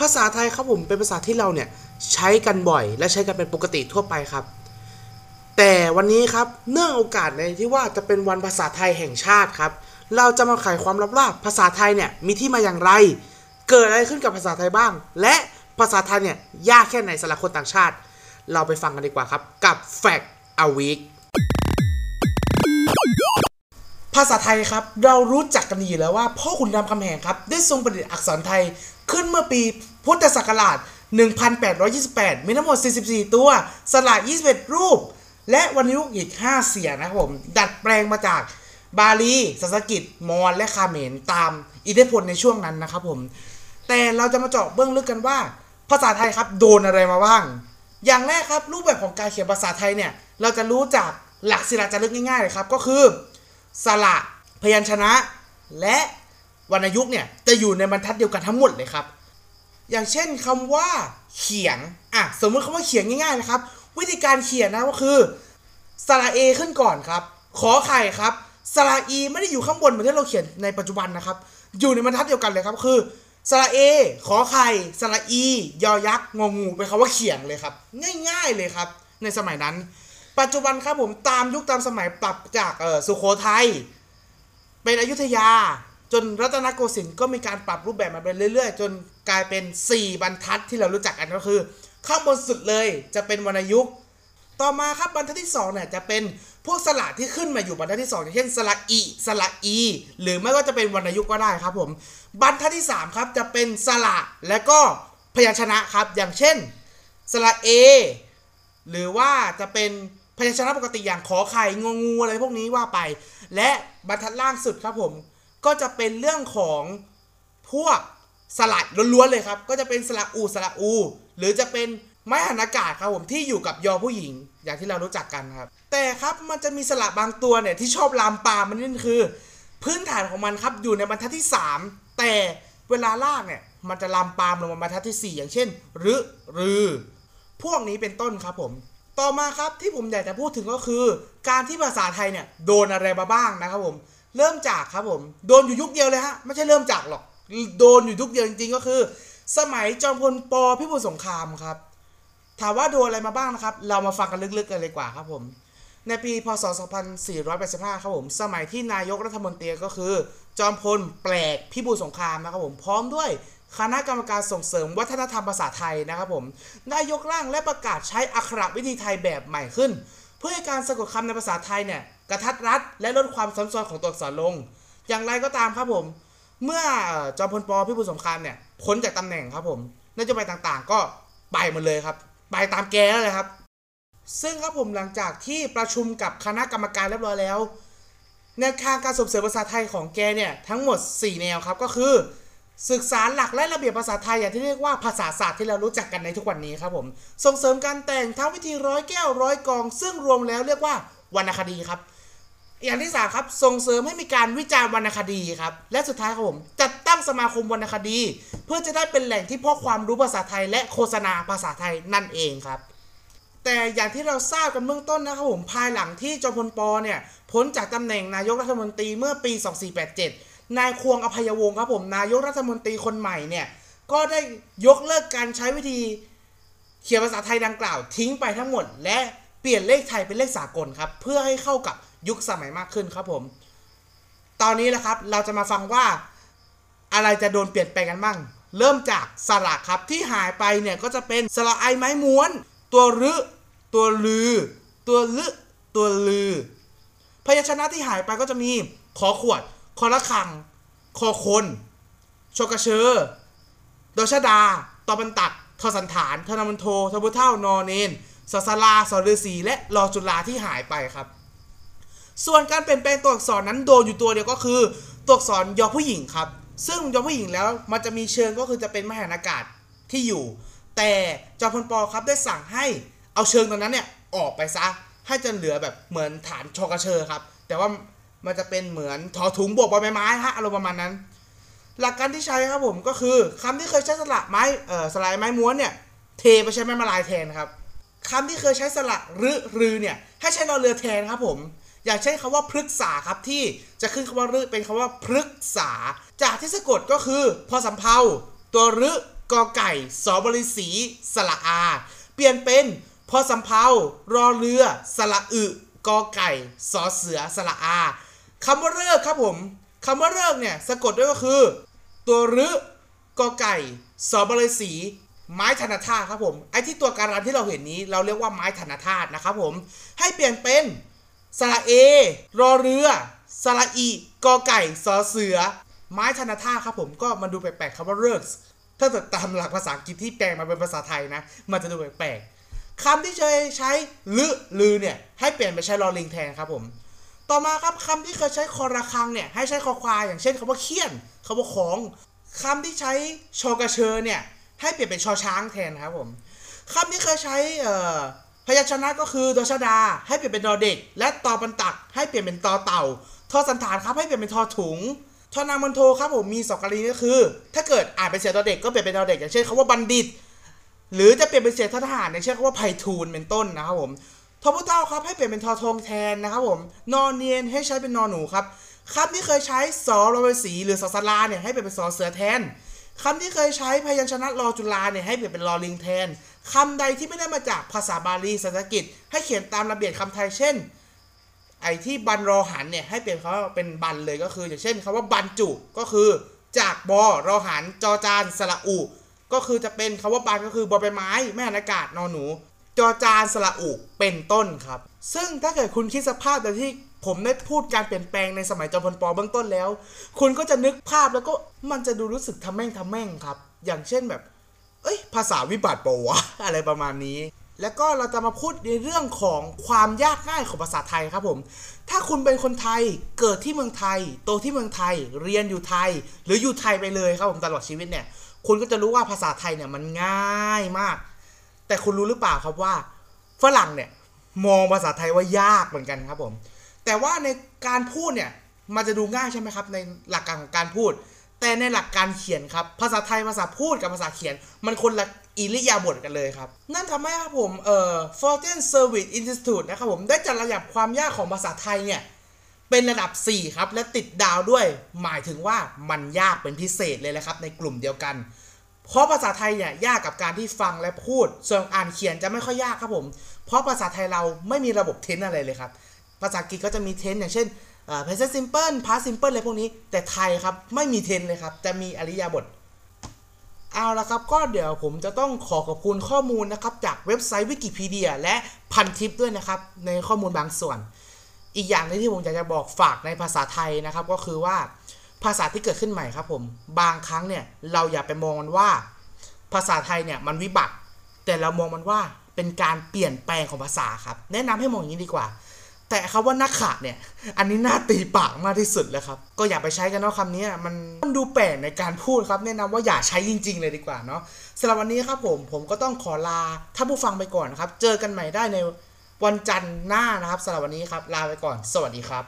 ภาษาไทยครับผมเป็นภาษาที่เราเนี่ยใช้กันบ่อย และใช้กันเป็นปกติทั่วไปครับ แต่วันนี้ครับเนื่องโอกาสในที่ว่าจะเป็นวันภาษาไทยแห่งชาติครับ เราจะมาไขความลับว่าภาษาไทยเนี่ยมีที่มาอย่างไร เกิดอะไรขึ้นกับภาษาไทยบ้าง และภาษาไทยเนี่ยยากแค่ไหนสำหรับคนต่างชาติ เราไปฟังกันดีกว่าครับกับ Fact a Week ภาษาไทยครับเรารู้จักกันดีอยู่แล้วว่าพ่อขุนรามคำแหงครับได้ทรงประดิษฐ์อักษรไทย ขึ้นเมื่อปีพุทธศักราช 1828 มีทั้งหมด 44 ตัวสระ21 รูป และวรรณยุกต์อีก 5 เสียงนะครับผม ดัดแปลงมาจากบาลีสันสกฤตมอญและคาเมรตามอิทธิพลในช่วงนั้นนะครับผม แต่เราจะมาเจาะเบื้องลึกกันว่า ภาษาไทยครับโดนอะไรมาบ้าง อย่างแรกครับรูปแบบของการเขียนภาษาไทยเนี่ยเราจะรู้จากหลักศิลาจารึกง่ายๆเลยครับก็คือ สระพยัญชนะและ วรรณยุกต์เนี่ยจะอยู่ในบรรทัดเดียวกันทั้งหมดเลยครับ อย่างเช่นคำว่าเขียงอะสมมติคำว่าเขียงง่ายๆนะครับ วิธีการเขียนนะก็คือสระเอขึ้นก่อนครับ ขอไข่ครับสระอีไม่ได้อยู่ข้างบนเหมือนที่เราเขียนในปัจจุบันนะครับ อยู่ในบรรทัดเดียวกันเลยครับคือสระเอ ขอไข่สระอี ยอยักษ์งงูเป็นคำว่าเขียงเลยครับ ง่ายๆเลยครับ ในสมัยนั้น ปัจจุบันครับผมตามยุคตามสมัยปรับจากเออสุโขทัยเป็นอยุธยา จนรัตนโกสินทร์ก็มีการปรับรูปแบบมาเป็นเรื่อย ๆ จนกลายเป็น 4 บรรทัดที่เรารู้จักกันก็คือ ข้างบนสุดเลยจะเป็นวรรณยุกต์ต่อมาครับบรรทัดที่2เนี่ยจะเป็นพวกสระที่ขึ้นมาอยู่บรรทัดที่ 2 อย่างเช่นสระอีสระอี หรือไม่ก็จะเป็นวรรณยุกต์ก็ได้ครับผมบรรทัดที่ 3 ครับจะเป็นสระและก็พยัญชนะครับ อย่างเช่นสระเอหรือว่าจะเป็นพยัญชนะปกติอย่างขอไข่งงูอะไรพวกนี้ว่าไป และบรรทัดล่างสุดครับผม ก็จะเป็นเรื่องของพวกสลัดล้วนๆเลยครับ ก็จะเป็นสระอูสระอู หรือจะเป็นไม้หันอากาศครับผมที่อยู่กับยอผู้หญิง อย่างที่เรารู้จักกันครับ แต่ครับมันจะมีสระบางตัวเนี่ยที่ชอบลามปามมันนี่คือ พื้นฐานของมันครับอยู่ในบรรทัดที่ 3 แต่เวลาลากเนี่ยมันจะลามปามลงมาบรรทัดที่ 4 อย่างเช่นรึรือ พวกนี้เป็นต้นครับผมต่อมาครับที่ผมอยากจะพูดถึงก็คือ การที่ภาษาไทยเนี่ยโดนอะไรมาบ้างนะครับผม เริ่มจากครับผม โดนอยู่ยุคเดียวเลยฮะ ไม่ใช่เริ่มจากหรอก โดนอยู่ยุคเดียวจริงๆ ก็คือ สมัยจอมพลปพิบูลสงครามครับ ถามว่าโดนอะไรมาบ้างนะครับ เรามาฟังกันลึกๆกันเลยกว่าครับผม ในปีพศ 2485 ครับผม สมัยที่นายกรัฐมนตรีก็คือ จอมพลแปลกพิบูลสงครามนะครับผม พร้อมด้วยคณะกรรมการส่งเสริมวัฒนธรรมภาษาไทยนะครับผม ได้ยกร่างและประกาศใช้อักขระวิธีไทยแบบใหม่ขึ้น เพื่อให้การสะกดคำในภาษาไทยเนี่ยกระทัดรัดและลดความซ้ำซ้อนของตัวอักษรลง อย่างไรก็ตามครับผม เมื่อจอมพลปพิบูลสงครามเนี่ยพ้นจากตำแหน่งครับผมนโยบายต่างๆ ก็ไปหมดเลยครับ ไปตามแกนั่นเลยครับ ซึ่งครับผมหลังจากที่ประชุมกับคณะกรรมการเรียบร้อยแล้วแนวทางการส่งเสริมภาษาไทยของแกเนี่ยทั้งหมด 4 แนวครับก็คือ ศึกษาหลักและระเบียบภาษาไทยอย่างที่เรียกว่าภาษาศาสตร์ที่เรารู้จักกันในทุกวันนี้ครับผม ส่งเสริมการแต่งทั้งวิธีร้อยแก้วร้อยกอง ซึ่งรวมแล้วเรียกว่าวรรณคดีครับ อย่างที่สามครับส่งเสริมให้มีการวิจารณ์วรรณคดีครับ และสุดท้ายครับผมจัดตั้งสมาคมวรรณคดี เพื่อจะได้เป็นแหล่งที่เพาะความรู้ภาษาไทย และโฆษณาภาษาไทยนั่นเองครับแต่อย่างที่เราทราบกันเบื้องต้นนะครับผมภายหลังที่จอมพลปเนี่ยพ้นจากตำแหน่งนายกรัฐมนตรีเมื่อปี 2487 นายควงอภัยวงศ์ครับผมนายกรัฐมนตรีคนใหม่เนี่ย ก็ได้ยกเลิกการใช้วิธีเขียนภาษาไทยดังกล่าวทิ้งไปทั้งหมด และเปลี่ยนเลขไทยเป็นเลขสากลครับ เพื่อให้เข้ากับยุคสมัยมากขึ้นครับผม ตอนนี้แหละครับเราจะมาฟังว่าอะไรจะโดนเปลี่ยนแปลงกันบ้างเริ่มจากสระครับที่หายไปเนี่ยก็จะเป็นสระไอไม้ม้วน ตัวรึตัวลือ ตัวลึตัวลือ พยัญชนะที่หายไปก็จะมีขอขวด คอละคัง คอคนชกระเชอดชดา ตอบันตัก ทอสันฐาน ธนมันโททบุเท่านอเนนสสลาสฤษีและรอจุฬาที่หายไปครับ ส่วนการเปลี่ยนแปลงตัวอักษรนั้นโดนอยู่ตัวเดียวก็คือ ตัวอักษรยอผู้หญิงครับ ซึ่งยอผู้หญิงแล้วมันจะมีเชิงก็คือจะเป็นมหานอากาศที่อยู่ แต่จอมพลปครับได้สั่งให้เอาเชิงตรงนั้นเนี่ยออกไปซะให้จะเหลือแบบเหมือนฐานชอกระเชอครับ แต่ว่า มันจะเป็นเหมือนทอถุงบวกใบไม้ฮะอารมณ์ประมาณนั้น หลักการที่ใช้ครับผมก็คือคำที่เคยใช้สระไม้เอ่อสลายไม้ม้วนเนี่ยเทไปใช้ไม้มาลายแทนครับคำที่เคยใช้สระรึรือเนี่ยให้ใช้รอเรือแทนครับผมอยากใช้คำว่าพฤกษาครับที่จะขึ้นคำว่ารึเป็นคำว่าพฤกษา จากที่สะกดก็คือ พอสำเพาตัวรึกอไก่สอบริสีสระอา เปลี่ยนเป็นพอสำเพารอเรือสระอึกอไก่สอเสือสระอา คำว่าเลิกครับผมคำว่าเลิกเนี่ยสะกดด้วยก็คือ ตัวรึกอไก่สอบริสีไม้ธนธาครับผมไอ้ที่ตัวการันที่เราเห็นนี้ เราเรียกว่าไม้ธนธาตนะครับผมให้เปลี่ยนเป็นสระเอ รอเรือสระอีกอไก่สอเสือ ไม้ธนธาครับผมก็มันดูแปลกๆคำว่าเลิกถ้าเกิดตามหลักภาษาอังกฤษที่แปลงมาเป็นภาษาไทยนะ มันจะดูแปลกๆคำที่ใช้ใช้ลือลือเนี่ยให้เปลี่ยนไปใช้รอลิงแทนครับผม ต่อมาครับคำที่เคยใช้คอระคังเนี่ยให้ใช้คอควายอย่างเช่นคำว่าเคี่ยนคำว่าของคำที่ใช้ชอกระเชอเนี่ยให้เปลี่ยนเป็นชอช้างแทนครับผมคำที่เคยใช้พยัญชนะก็คือดชดา ให้เปลี่ยนเป็นดอเด็ก และตอบันตัก ให้เปลี่ยนเป็นตอเต่าทอสันฐานครับให้เปลี่ยนเป็นทอถุงทอนางมันโทครับผมมีสองกรณีก็คือ ถ้าเกิดอ่านเป็นเสียงดอเด็กก็เปลี่ยนเป็นดอเด็ก อย่างเช่นคำว่าบัณฑิต หรือจะเปลี่ยนเป็นเสียงทหารอย่างเช่นคำว่าไพฑูรย์เป็นต้นนะครับผม ทอพุเท่าครับให้เปลี่ยนเป็นทอทงแทนนะครับผม นอนเนียนให้ใช้เป็นนอนหนูครับคำที่เคยใช้สอรอสีหรือสอสลาเนี่ยให้เปลี่ยนเป็นสอเสือแทนคำที่เคยใช้พยัญชนะรอจุลาเนี่ยให้เปลี่ยนเป็นรอลิงแทนคำใดที่ไม่ได้มาจากภาษาบาลีสันสกฤตให้เขียนตามระเบียบคำไทยเช่น ไอ้ที่บันรอหันเนี่ยให้เปลี่ยนเขาเป็นบันเลยก็คือ อย่างเช่นคำว่าบันจุก็คือจากบอรอหันจอจานสระอุ ก็คือจะเป็นคำว่าบันก็คือบอใบไม้แม่นอากาศนอนหนู จอจานสระอุเป็นต้นครับ ซึ่งถ้าเกิดคุณคิดสภาพแต่ที่ผมได้พูดการเปลี่ยนแปลงในสมัยจอมพลปอเบื้องต้นแล้ว คุณก็จะนึกภาพแล้วก็มันจะดูรู้สึกทำแม่งทำแม่งครับ อย่างเช่นแบบ เอ้ย ภาษาวิบัติปะวะ อะไรประมาณนี้ แล้วก็เราจะมาพูดในเรื่องของความยากง่ายของภาษาไทยครับผม ถ้าคุณเป็นคนไทยเกิดที่เมืองไทย โตที่เมืองไทย เรียนอยู่ไทย หรืออยู่ไทยไปเลยครับผมตลอดชีวิตเนี่ย คุณก็จะรู้ว่าภาษาไทยเนี่ยมันง่ายมาก แต่คุณรู้หรือเปล่าครับว่า ฝรั่งเนี่ยมองภาษาไทยว่ายากเหมือนกันครับผม แต่ว่าในการพูดเนี่ยมันจะดูง่ายใช่ไหมครับ ในหลักการของการพูด แต่ในหลักการเขียนครับ ภาษาไทยภาษาพูดกับภาษาเขียน มันคนละอิริยาบถกันเลยครับ นั่นทำให้ครับผมเอ่อ Foreign Service Institute นะครับผมได้จัดระดับความยากของภาษาไทยเนี่ยเป็นระดับ 4 ครับ และติดดาวด้วย หมายถึงว่ามันยากเป็นพิเศษเลยแหละครับ ในกลุ่มเดียวกัน เพราะภาษาไทยเนี่ยยากกับการที่ฟังและพูด ส่วนอ่านเขียนจะไม่ค่อยยากครับผม เพราะภาษาไทยเราไม่มีระบบเทนอะไรเลยครับ ภาษาอังกฤษก็จะมีเทนอย่างเช่นเอ่อ present simple past simple อะไรพวกนี้ แต่ไทยครับไม่มีเทนเลยครับ จะมีอริยาบท เอาละครับ ก็เดี๋ยวผมจะต้องขอขอบคุณข้อมูลนะครับ จากเว็บไซต์วิกิพีเดียและพันทิปด้วยนะครับ ในข้อมูลบางส่วน อีกอย่างหนึงที่ผมอยากจะบอกฝากในภาษาไทยนะครับก็คือว่า ภาษาที่เกิดขึ้นใหม่ครับผม บางครั้งเนี่ยเราอย่าไปมองมันว่า ภาษาไทยเนี่ยมันวิบัติ แต่เรามองมันว่าเป็นการเปลี่ยนแปลงของภาษาครับ แนะนำให้มองอย่างนี้ดีกว่า แต่คำว่านักขาเนี่ย อันนี้น่าตีปากมากที่สุดเลยครับ ก็อย่าไปใช้กันเนาะคำนี้มันมันดูแปลกในการพูดครับ แนะนำว่าอย่าใช้จริง ๆ เลยดีกว่าเนาะสำหรับวันนี้ครับผมผมก็ต้องขอลาท่านผู้ฟังไปก่อนนะครับ เจอกันใหม่ได้ในวันจันทร์หน้านะครับสำหรับวันนี้ครับ ลาไปก่อน สวัสดีครับ